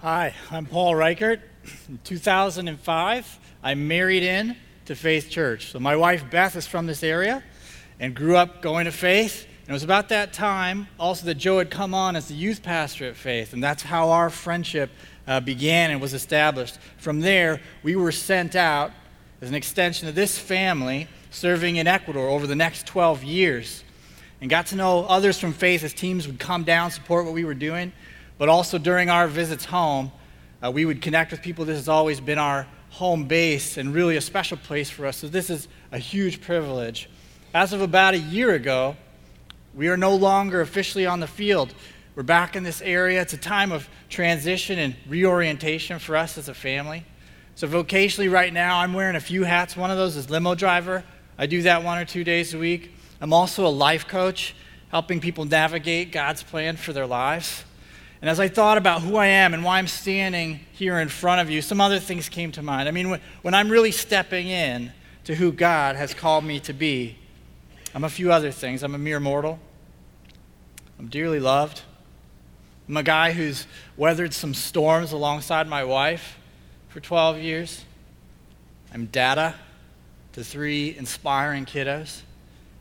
Hi, I'm Paul Reichert. In 2005, I married in to Faith Church. So my wife Beth is from this area and grew up going to Faith. And it was about that time also that Joe had come on as the youth pastor at Faith, and that's how our friendship uh, began and was established. From there, we were sent out as an extension of this family, serving in Ecuador over the next 12 years, and got to know others from Faith as teams would come down, support what we were doing. But also during our visits home, uh, we would connect with people. This has always been our home base and really a special place for us. So this is a huge privilege. As of about a year ago, we are no longer officially on the field. We're back in this area. It's a time of transition and reorientation for us as a family. So, vocationally, right now, I'm wearing a few hats. One of those is limo driver. I do that one or two days a week. I'm also a life coach, helping people navigate God's plan for their lives. And as I thought about who I am and why I'm standing here in front of you, some other things came to mind. I mean, when, when I'm really stepping in to who God has called me to be, I'm a few other things. I'm a mere mortal, I'm dearly loved. I'm a guy who's weathered some storms alongside my wife for 12 years. I'm data to three inspiring kiddos.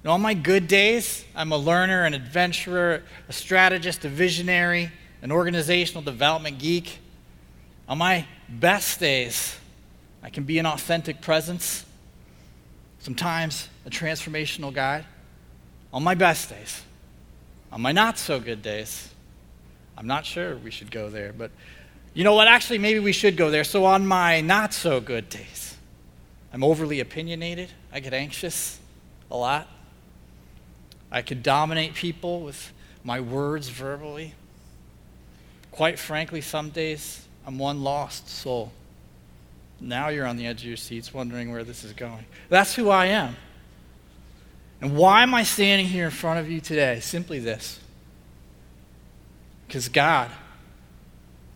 In all my good days, I'm a learner, an adventurer, a strategist, a visionary an organizational development geek. On my best days, I can be an authentic presence, sometimes a transformational guide. On my best days, on my not so good days, I'm not sure we should go there, but you know what? Actually, maybe we should go there. So, on my not so good days, I'm overly opinionated. I get anxious a lot. I could dominate people with my words verbally. Quite frankly, some days I'm one lost soul. Now you're on the edge of your seats wondering where this is going. That's who I am. And why am I standing here in front of you today? Simply this because God,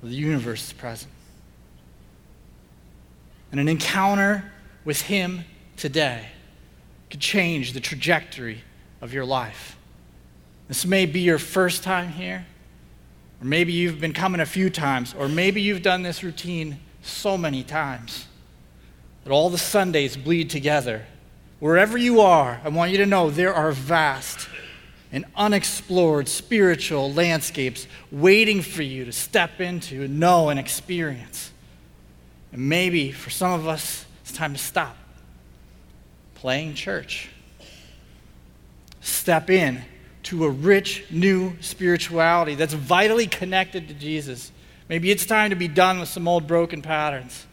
the universe, is present. And an encounter with Him today could change the trajectory of your life. This may be your first time here. Or maybe you've been coming a few times, or maybe you've done this routine so many times that all the Sundays bleed together. Wherever you are, I want you to know there are vast and unexplored spiritual landscapes waiting for you to step into and know and experience. And maybe for some of us, it's time to stop playing church. Step in to a rich new spirituality that's vitally connected to Jesus. Maybe it's time to be done with some old broken patterns.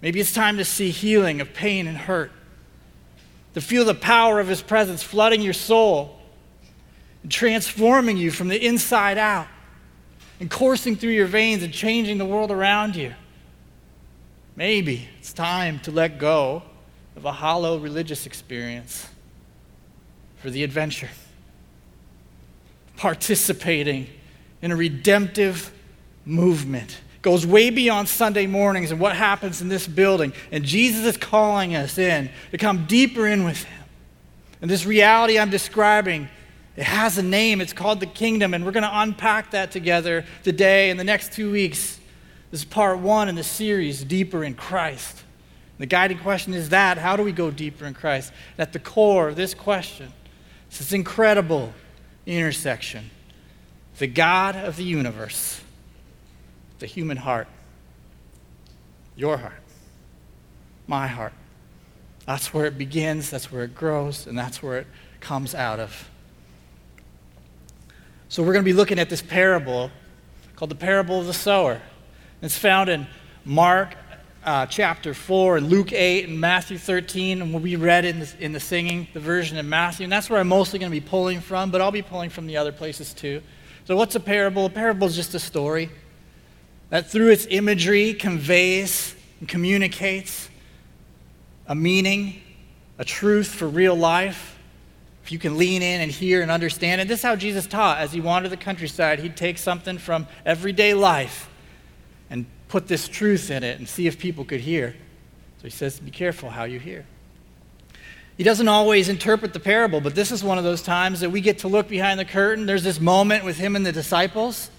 Maybe it's time to see healing of pain and hurt, to feel the power of His presence flooding your soul and transforming you from the inside out and coursing through your veins and changing the world around you. Maybe it's time to let go of a hollow religious experience for the adventure participating in a redemptive movement. Goes way beyond Sunday mornings and what happens in this building. And Jesus is calling us in to come deeper in with Him. And this reality I'm describing, it has a name. It's called the kingdom. And we're going to unpack that together today and the next two weeks. This is part one in the series, Deeper in Christ. The guiding question is that how do we go deeper in Christ? And at the core of this question, this incredible intersection. The God of the universe, the human heart, your heart, my heart. That's where it begins, that's where it grows, and that's where it comes out of. So, we're going to be looking at this parable called the parable of the sower. It's found in Mark uh, chapter 4 and Luke 8 and Matthew 13, and what we read in the, in the singing, the version in Matthew. And that's where I'm mostly going to be pulling from, but I'll be pulling from the other places too. So, what's a parable? A parable is just a story that through its imagery conveys and communicates a meaning, a truth for real life. If you can lean in and hear and understand it, this is how Jesus taught as he wandered the countryside. He'd take something from everyday life and put this truth in it and see if people could hear. So he says, Be careful how you hear. He doesn't always interpret the parable, but this is one of those times that we get to look behind the curtain. There's this moment with him and the disciples.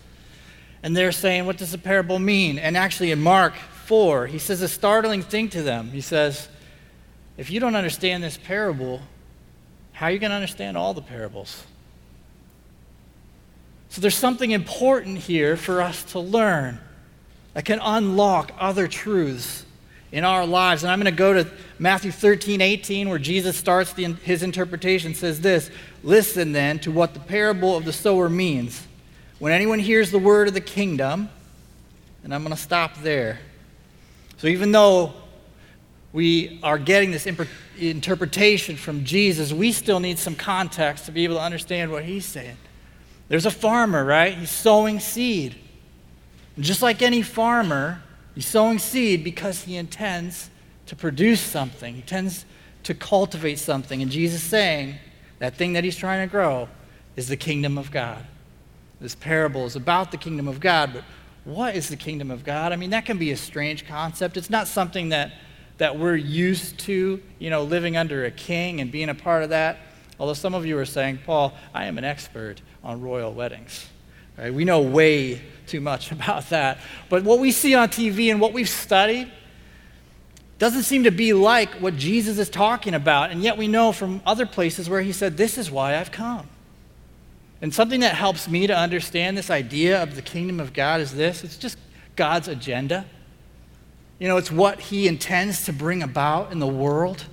And they're saying, What does the parable mean? And actually, in Mark 4, he says a startling thing to them. He says, If you don't understand this parable, how are you going to understand all the parables? So there's something important here for us to learn that can unlock other truths in our lives. And I'm going to go to Matthew 13, 18, where Jesus starts the, his interpretation, says this Listen then to what the parable of the sower means. When anyone hears the word of the kingdom, and I'm going to stop there. So even though we are getting this imp- interpretation from Jesus, we still need some context to be able to understand what he's saying. There's a farmer, right? He's sowing seed. Just like any farmer, he's sowing seed because he intends to produce something. He intends to cultivate something. And Jesus is saying that thing that he's trying to grow is the kingdom of God. This parable is about the kingdom of God, but what is the kingdom of God? I mean, that can be a strange concept. It's not something that, that we're used to, you know, living under a king and being a part of that. Although some of you are saying, Paul, I am an expert on royal weddings. Right? We know way too much about that. But what we see on TV and what we've studied doesn't seem to be like what Jesus is talking about. And yet we know from other places where he said, This is why I've come. And something that helps me to understand this idea of the kingdom of God is this it's just God's agenda. You know, it's what he intends to bring about in the world.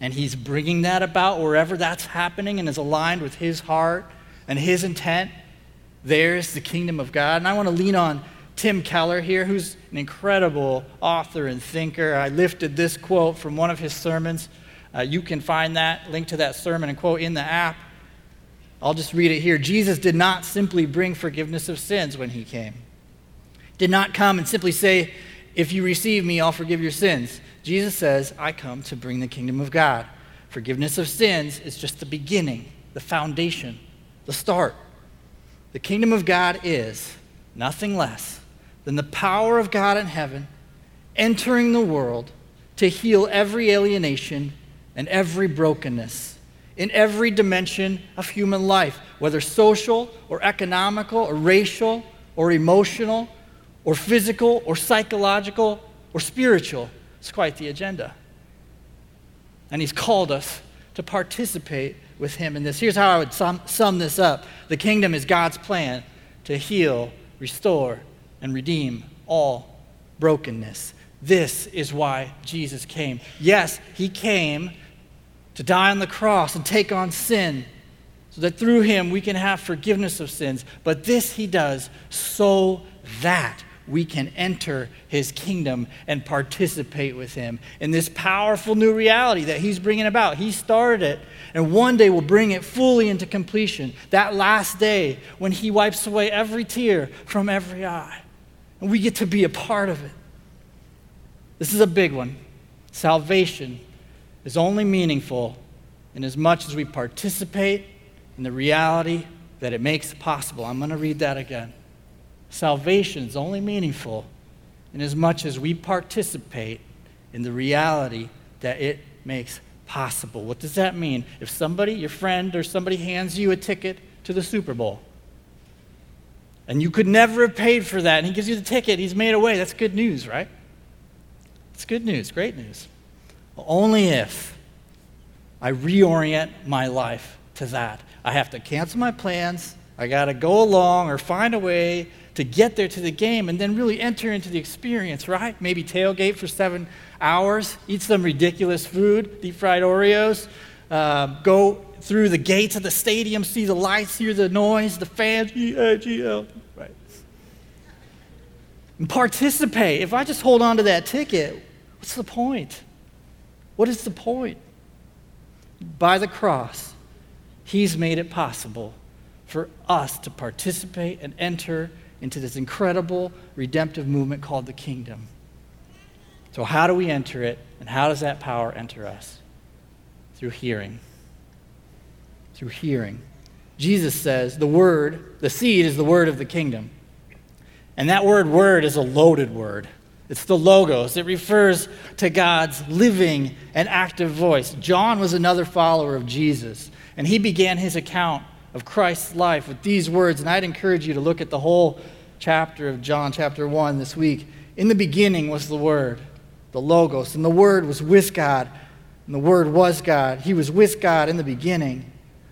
And he's bringing that about wherever that's happening and is aligned with his heart and his intent. There's the kingdom of God. And I want to lean on Tim Keller here, who's an incredible author and thinker. I lifted this quote from one of his sermons. Uh, you can find that link to that sermon and quote in the app. I'll just read it here. Jesus did not simply bring forgiveness of sins when he came. Did not come and simply say, "If you receive me, I'll forgive your sins." Jesus says, "I come to bring the kingdom of God." Forgiveness of sins is just the beginning, the foundation the start. The kingdom of God is nothing less than the power of God in heaven entering the world to heal every alienation and every brokenness in every dimension of human life, whether social or economical or racial or emotional or physical or psychological or spiritual. It's quite the agenda. And He's called us to participate with him in this. Here's how I would sum, sum this up the kingdom is God's plan to heal, restore, and redeem all brokenness. This is why Jesus came. Yes, he came to die on the cross and take on sin so that through him we can have forgiveness of sins. But this he does so that we can enter his kingdom and participate with him in this powerful new reality that he's bringing about. He started it, and one day will bring it fully into completion. That last day when he wipes away every tear from every eye. And we get to be a part of it. This is a big one. Salvation is only meaningful in as much as we participate in the reality that it makes possible. I'm going to read that again. Salvation is only meaningful in as much as we participate in the reality that it makes possible. What does that mean? If somebody, your friend or somebody hands you a ticket to the Super Bowl, and you could never have paid for that, and he gives you the ticket, he's made away, that's good news, right? It's good news, great news. only if I reorient my life to that. I have to cancel my plans, I got to go along or find a way to get there to the game and then really enter into the experience, right? Maybe tailgate for seven hours, eat some ridiculous food, deep fried Oreos, uh, go through the gates of the stadium, see the lights, hear the noise, the fans, E-I-G-L, right? And participate. If I just hold on to that ticket, what's the point? What is the point? By the cross, He's made it possible for us to participate and enter into this incredible redemptive movement called the kingdom. So, how do we enter it, and how does that power enter us? Through hearing. Through hearing. Jesus says the word, the seed is the word of the kingdom. And that word, word, is a loaded word. It's the logos. It refers to God's living and active voice. John was another follower of Jesus, and he began his account of Christ's life with these words. And I'd encourage you to look at the whole chapter of John, chapter 1, this week. In the beginning was the Word, the Logos, and the Word was with God, and the Word was God. He was with God in the beginning.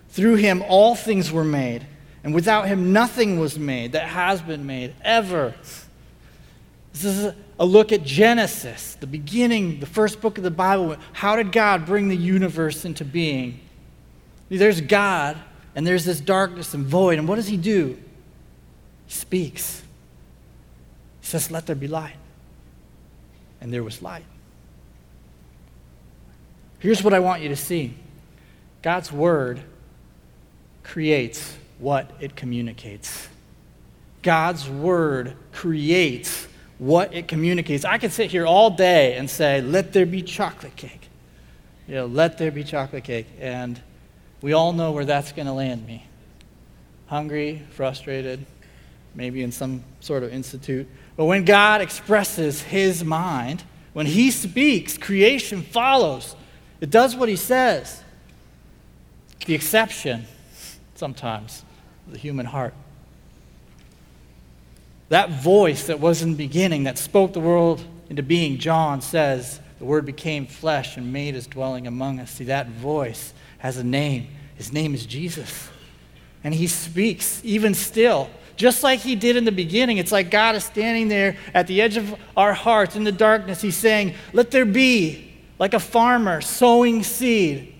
Through him, all things were made, and without him, nothing was made that has been made ever. This is a look at Genesis, the beginning, the first book of the Bible. How did God bring the universe into being? There's God, and there's this darkness and void. And what does He do? He speaks. He says, Let there be light. And there was light. Here's what I want you to see God's Word creates what it communicates. God's Word creates what it communicates. I could sit here all day and say, let there be chocolate cake. You know, let there be chocolate cake. And we all know where that's going to land me. Hungry, frustrated, maybe in some sort of institute. But when God expresses his mind, when he speaks, creation follows. It does what he says. The exception, sometimes, the human heart. That voice that was in the beginning, that spoke the world into being, John says, the Word became flesh and made his dwelling among us. See, that voice has a name. His name is Jesus. And he speaks, even still, just like he did in the beginning. It's like God is standing there at the edge of our hearts in the darkness. He's saying, Let there be, like a farmer sowing seed.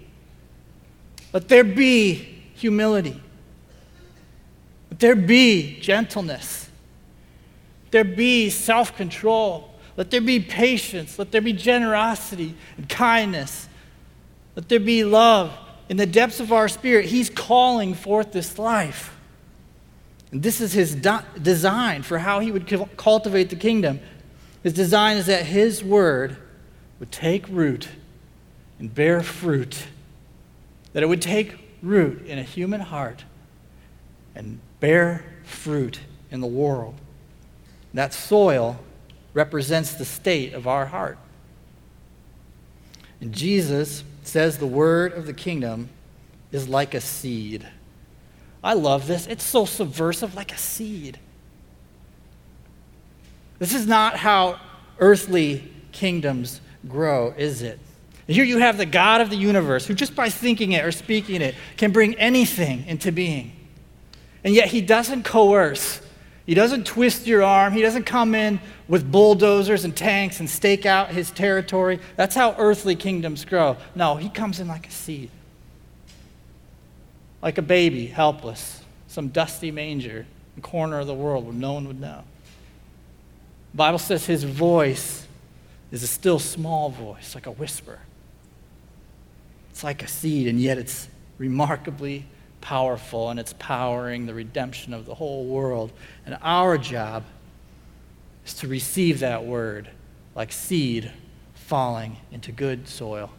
Let there be humility. Let there be gentleness Let there be self control. Let there be patience. Let there be generosity and kindness. Let there be love. In the depths of our spirit, He's calling forth this life. And this is His do- design for how He would cultivate the kingdom. His design is that His word would take root and bear fruit, that it would take root in a human heart and bear fruit in the world. That soil represents the state of our heart. And Jesus says the word of the kingdom is like a seed. I love this. It's so subversive, like a seed. This is not how earthly kingdoms grow, is it? Here you have the God of the universe who, just by thinking it or speaking it, can bring anything into being. And yet he doesn't coerce, he doesn't twist your arm. He doesn't come in with bulldozers and tanks and stake out his territory. That's how earthly kingdoms grow. No, he comes in like a seed, like a baby, helpless, some dusty manger, in corner of the world where no one would know. The Bible says his voice is a still small voice, like a whisper. It's like a seed, and yet it's remarkably powerful and it's powering the redemption of the whole world. And our job is to receive that word like seed falling into good soil.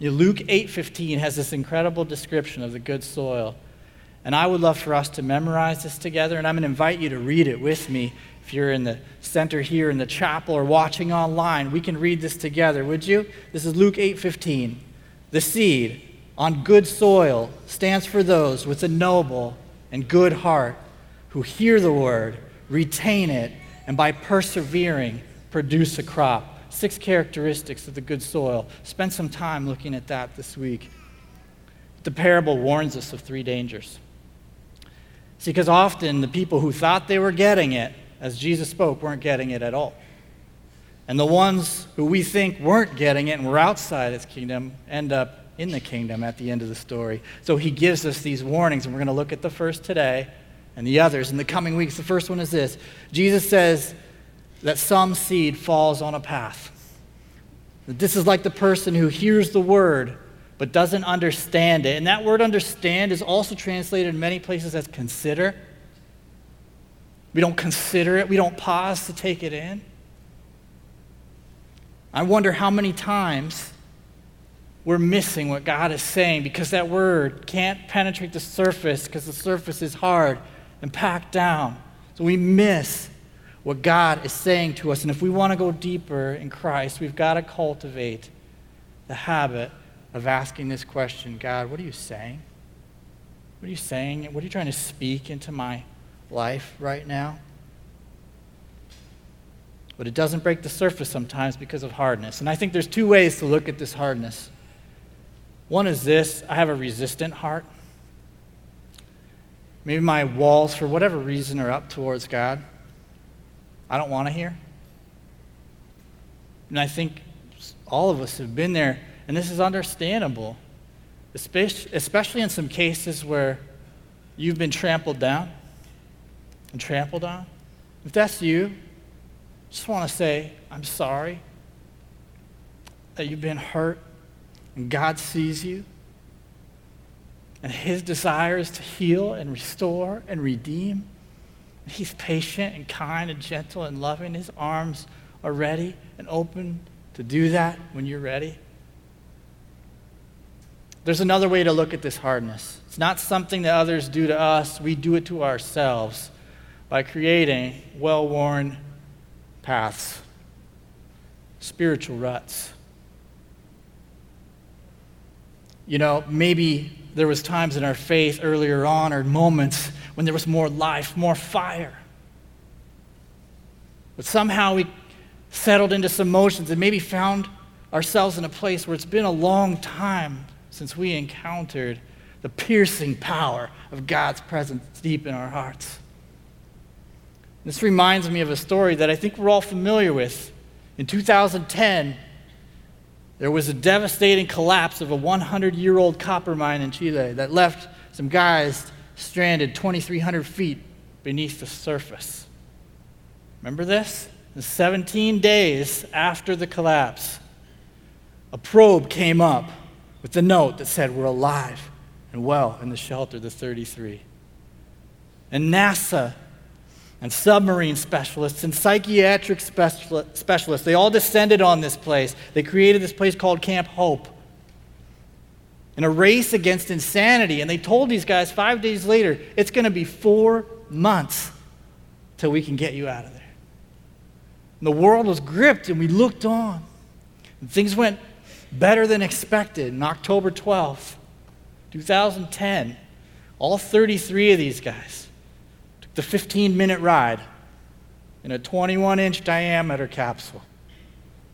Luke 8:15 has this incredible description of the good soil. And I would love for us to memorize this together and I'm going to invite you to read it with me. If you're in the center here in the chapel or watching online, we can read this together, would you? This is Luke 8:15. The seed on good soil stands for those with a noble and good heart who hear the word, retain it, and by persevering, produce a crop. Six characteristics of the good soil. Spend some time looking at that this week. The parable warns us of three dangers. See, because often the people who thought they were getting it, as Jesus spoke, weren't getting it at all. And the ones who we think weren't getting it and were outside his kingdom end up in the kingdom at the end of the story. So he gives us these warnings, and we're going to look at the first today and the others in the coming weeks. The first one is this Jesus says that some seed falls on a path. This is like the person who hears the word but doesn't understand it. And that word understand is also translated in many places as consider. We don't consider it, we don't pause to take it in. I wonder how many times we're missing what God is saying because that word can't penetrate the surface because the surface is hard and packed down. So we miss what God is saying to us. And if we want to go deeper in Christ, we've got to cultivate the habit of asking this question God, what are you saying? What are you saying? What are you trying to speak into my life right now? but it doesn't break the surface sometimes because of hardness. And I think there's two ways to look at this hardness. One is this I have a resistant heart. Maybe my walls, for whatever reason, are up towards God. I don't want to hear. And I think all of us have been there, and this is understandable, especially in some cases where you've been trampled down and trampled on. If that's you, just want to say, I'm sorry that you've been hurt and God sees you. And his desire is to heal and restore and redeem. He's patient and kind and gentle and loving. His arms are ready and open to do that when you're ready. There's another way to look at this hardness. It's not something that others do to us, we do it to ourselves by creating well worn paths, spiritual ruts. You know, maybe there was times in our faith earlier on or moments when there was more life, more fire. But somehow we settled into some motions and maybe found ourselves in a place where it's been a long time since we encountered the piercing power of God's presence deep in our hearts. This reminds me of a story that I think we're all familiar with. In 2010, there was a devastating collapse of a 100 year old copper mine in Chile that left some guys stranded 2,300 feet beneath the surface. Remember this? 17 days after the collapse, a probe came up with a note that said, We're alive and well in the shelter, the 33. And NASA and submarine specialists and psychiatric specialists, they all descended on this place. They created this place called Camp Hope in a race against insanity. And they told these guys five days later, it's going to be four months till we can get you out of there. And the world was gripped, and we looked on. And things went better than expected. On October 12th, 2010, all 33 of these guys the 15 minute ride in a 21 inch diameter capsule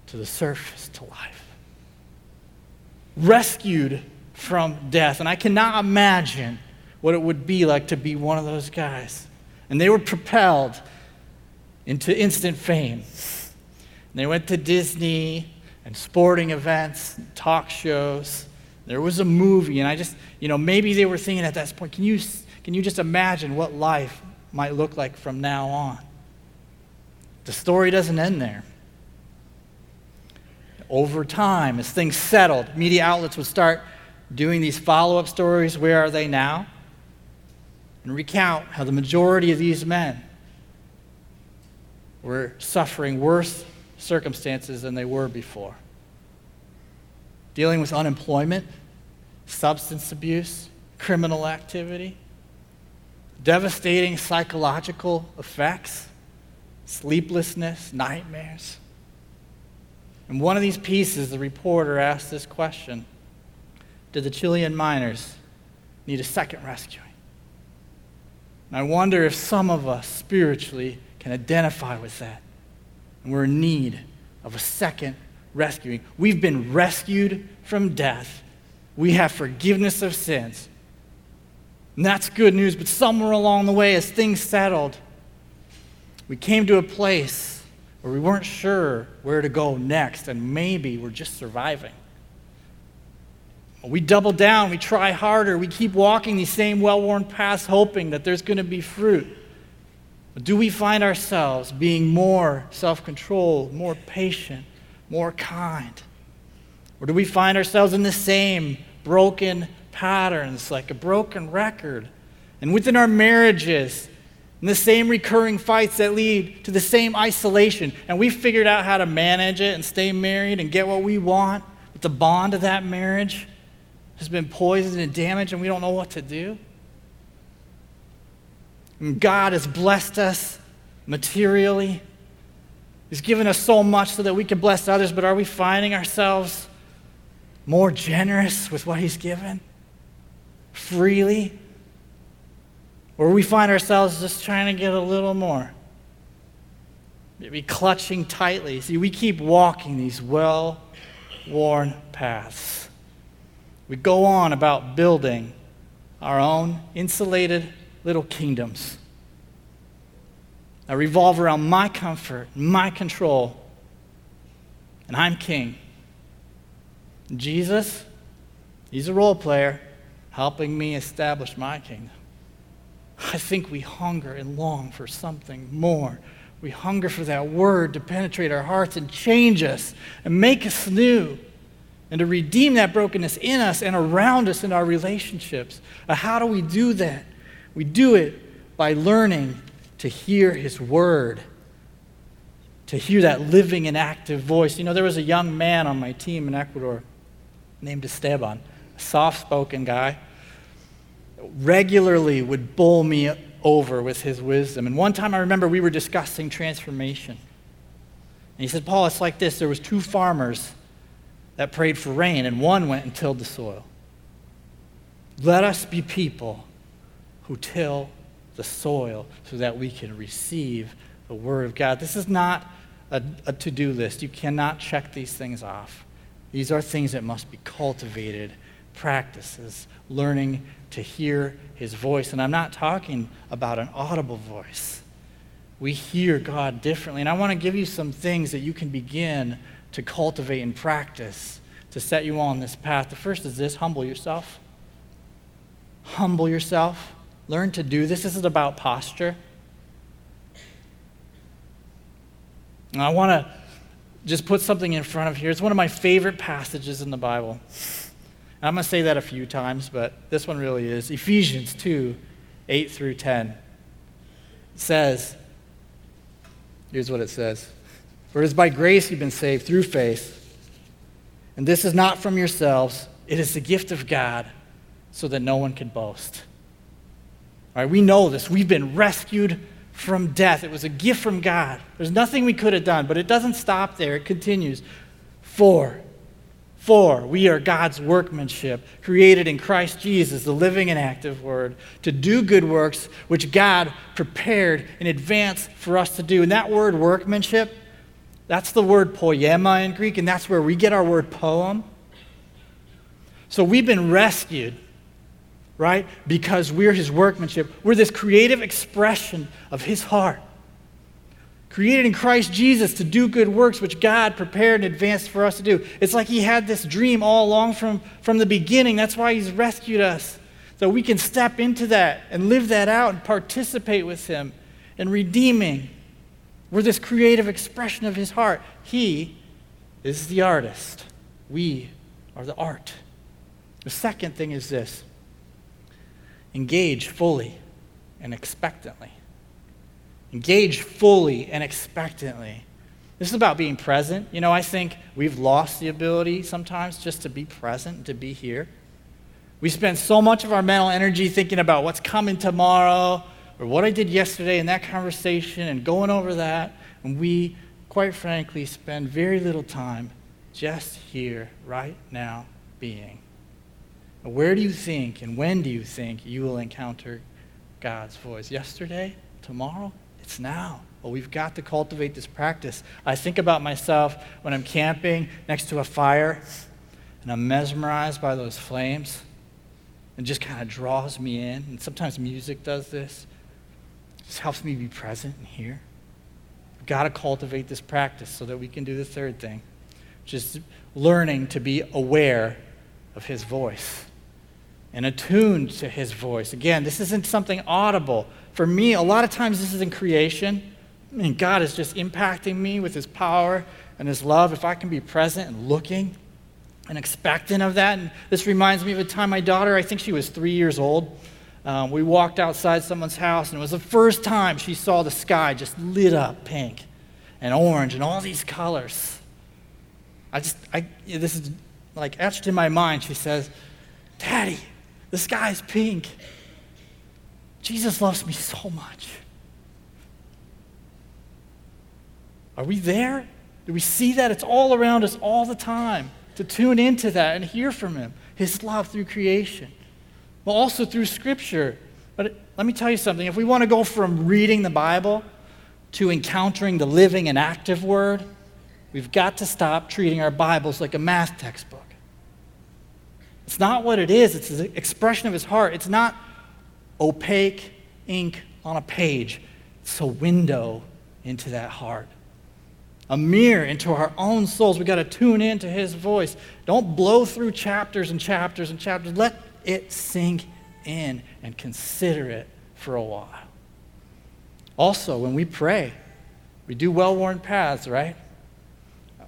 to the surface to life. Rescued from death. And I cannot imagine what it would be like to be one of those guys. And they were propelled into instant fame. And they went to Disney and sporting events, and talk shows. There was a movie, and I just, you know, maybe they were thinking at that point, can you, can you just imagine what life might look like from now on? The story doesn't end there. Over time, as things settled, media outlets would start doing these follow up stories where are they now? And recount how the majority of these men were suffering worse circumstances than they were before. Dealing with unemployment, substance abuse, criminal activity, devastating psychological effects, sleeplessness, nightmares. In one of these pieces, the reporter asked this question Did the Chilean miners need a second rescuing? And I wonder if some of us spiritually can identify with that. And we're in need of a second rescuing. We've been rescued from death, we have forgiveness of sins. And that's good news, but somewhere along the way, as things settled, we came to a place where we weren't sure where to go next, and maybe we're just surviving. We double down, we try harder, we keep walking these same well worn paths, hoping that there's going to be fruit. Do we find ourselves being more self controlled, more patient, more kind? Or do we find ourselves in the same broken patterns, like a broken record? And within our marriages, in the same recurring fights that lead to the same isolation, and we figured out how to manage it and stay married and get what we want, but the bond of that marriage has been poisoned and damaged, and we don't know what to do? And God has blessed us materially. He's given us so much so that we can bless others, but are we finding ourselves more generous with what He's given? Freely? Or we find ourselves just trying to get a little more? Maybe clutching tightly. See, we keep walking these well worn paths. We go on about building our own insulated little kingdoms that revolve around my comfort, my control, and I'm king. Jesus, he's a role player helping me establish my kingdom. I think we hunger and long for something more. We hunger for that word to penetrate our hearts and change us and make us new and to redeem that brokenness in us and around us in our relationships. How do we do that? We do it by learning to hear His word, to hear that living and active voice. You know, there was a young man on my team in Ecuador named Esteban, soft spoken guy, regularly would bowl me over with his wisdom. And one time I remember we were discussing transformation. And he said, Paul, it's like this there was two farmers that prayed for rain, and one went and tilled the soil. Let us be people who till the soil so that we can receive the Word of God. This is not a, a to do list. You cannot check these things off. These are things that must be cultivated, practices, learning to hear His voice. And I'm not talking about an audible voice. We hear God differently. And I want to give you some things that you can begin to cultivate and practice to set you on this path. The first is this humble yourself. Humble yourself. Learn to do this. This is about posture. And I want to just put something in front of here. It's one of my favorite passages in the Bible. I'm going to say that a few times, but this one really is. Ephesians 2 8 through 10. It says, here's what it says For it is by grace you've been saved through faith. And this is not from yourselves, it is the gift of God, so that no one can boast. All right, we know this. We've been rescued from death. It was a gift from God. There's nothing we could have done, but it doesn't stop there. It continues. For, for we are God's workmanship, created in Christ Jesus, the living and active Word, to do good works which God prepared in advance for us to do. And that word workmanship, that's the word poema in Greek, and that's where we get our word poem. So we've been rescued, right? Because we're his workmanship. We're this creative expression of his heart. Created in Christ Jesus to do good works which God prepared in advance for us to do. It's like he had this dream all along from, from the beginning. That's why he's rescued us. So we can step into that and live that out and participate with him in redeeming we're this creative expression of his heart. He is the artist. We are the art. The second thing is this engage fully and expectantly. Engage fully and expectantly. This is about being present. You know, I think we've lost the ability sometimes just to be present, to be here. We spend so much of our mental energy thinking about what's coming tomorrow, or what I did yesterday in that conversation and going over that. And we, quite frankly, spend very little time just here, right now, being. Where do you think and when do you think you will encounter God's voice? Yesterday? Tomorrow? It's now. Well, we've got to cultivate this practice. I think about myself when I'm camping next to a fire and I'm mesmerized by those flames. It just kind of draws me in. And sometimes music does this. It Just helps me be present and here. We've got to cultivate this practice so that we can do the third thing, just learning to be aware of His voice and attuned to His voice. Again, this isn't something audible. For me, a lot of times this is in creation. I mean, God is just impacting me with His power and His love. If I can be present and looking and expectant of that. And this reminds me of a time my daughter, I think she was three years old, um, we walked outside someone's house, and it was the first time she saw the sky just lit up pink and orange and all these colors. I just, I, this is like etched in my mind. She says, Daddy, the sky is pink. Jesus loves me so much. Are we there? Do we see that? It's all around us all the time to tune into that and hear from Him, His love through creation but also through Scripture. But let me tell you something if we want to go from reading the Bible to encountering the living and active word, we've got to stop treating our Bibles like a math textbook. It's not what it is, it's an expression of his heart. It's not opaque ink on a page, it's a window into that heart. A mirror into our own souls. We've got to tune in to his voice. Don't blow through chapters and chapters and chapters. Let it sink in and consider it for a while. Also, when we pray, we do well worn paths, right?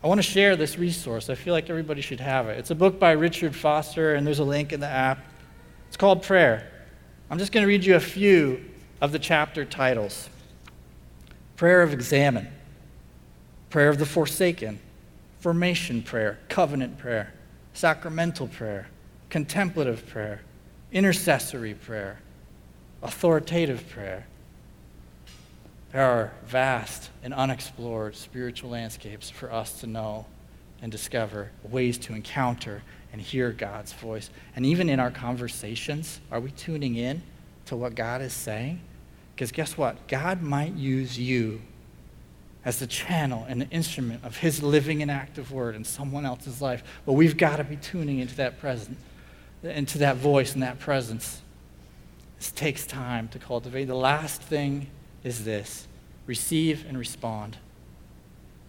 I want to share this resource. I feel like everybody should have it. It's a book by Richard Foster, and there's a link in the app. It's called Prayer. I'm just going to read you a few of the chapter titles. Prayer of Examen, Prayer of the Forsaken, Formation Prayer, Covenant Prayer, Sacramental Prayer, Contemplative Prayer, Intercessory Prayer, Authoritative Prayer there are vast and unexplored spiritual landscapes for us to know and discover, ways to encounter and hear God's voice. And even in our conversations, are we tuning in to what God is saying? Because guess what? God might use you as the channel and the instrument of his living and active word in someone else's life. But we've got to be tuning into that presence, into that voice and that presence. This takes time to cultivate. The last thing is this receive and respond.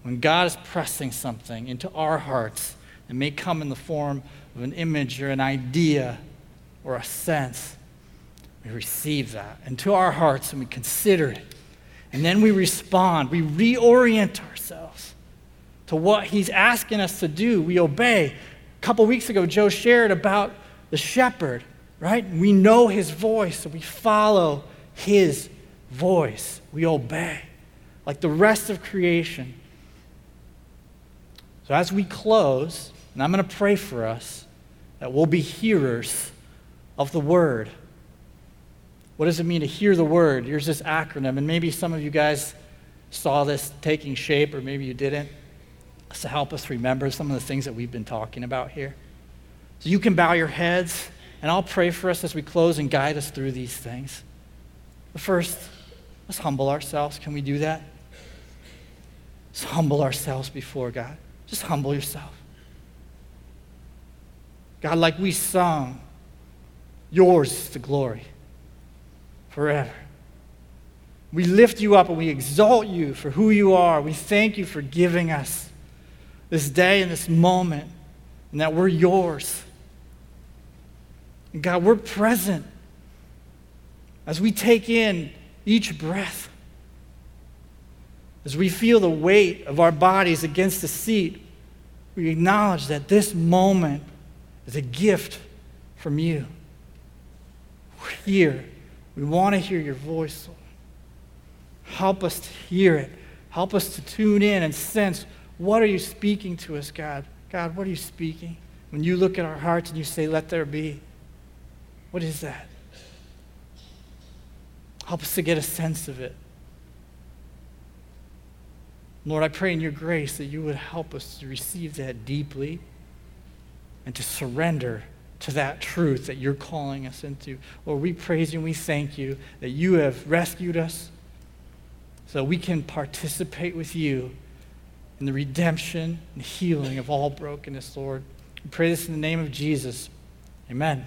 When God is pressing something into our hearts, it may come in the form of an image or an idea or a sense. We receive that into our hearts and we consider it. And then we respond. We reorient ourselves to what He's asking us to do. We obey. A couple weeks ago, Joe shared about the shepherd, right? We know His voice, so we follow His voice. We obey, like the rest of creation. So, as we close, and I'm going to pray for us that we'll be hearers of the word. What does it mean to hear the word? Here's this acronym, and maybe some of you guys saw this taking shape, or maybe you didn't. To help us remember some of the things that we've been talking about here. So you can bow your heads, and I'll pray for us as we close and guide us through these things. The first, Let's humble ourselves. Can we do that? Let's humble ourselves before God. Just humble yourself. God, like we sung, yours is the glory forever. We lift you up and we exalt you for who you are. We thank you for giving us this day and this moment and that we're yours. And God, we're present as we take in each breath. As we feel the weight of our bodies against the seat, we acknowledge that this moment is a gift from you. We're here. We want to hear your voice, Lord. Help us to hear it. Help us to tune in and sense what are you speaking to us, God? God, what are you speaking? When you look at our hearts and you say, let there be, what is that? Help us to get a sense of it. Lord, I pray in your grace that you would help us to receive that deeply and to surrender to that truth that you're calling us into. Lord, we praise you and we thank you that you have rescued us so we can participate with you in the redemption and healing of all brokenness, Lord. We pray this in the name of Jesus. Amen.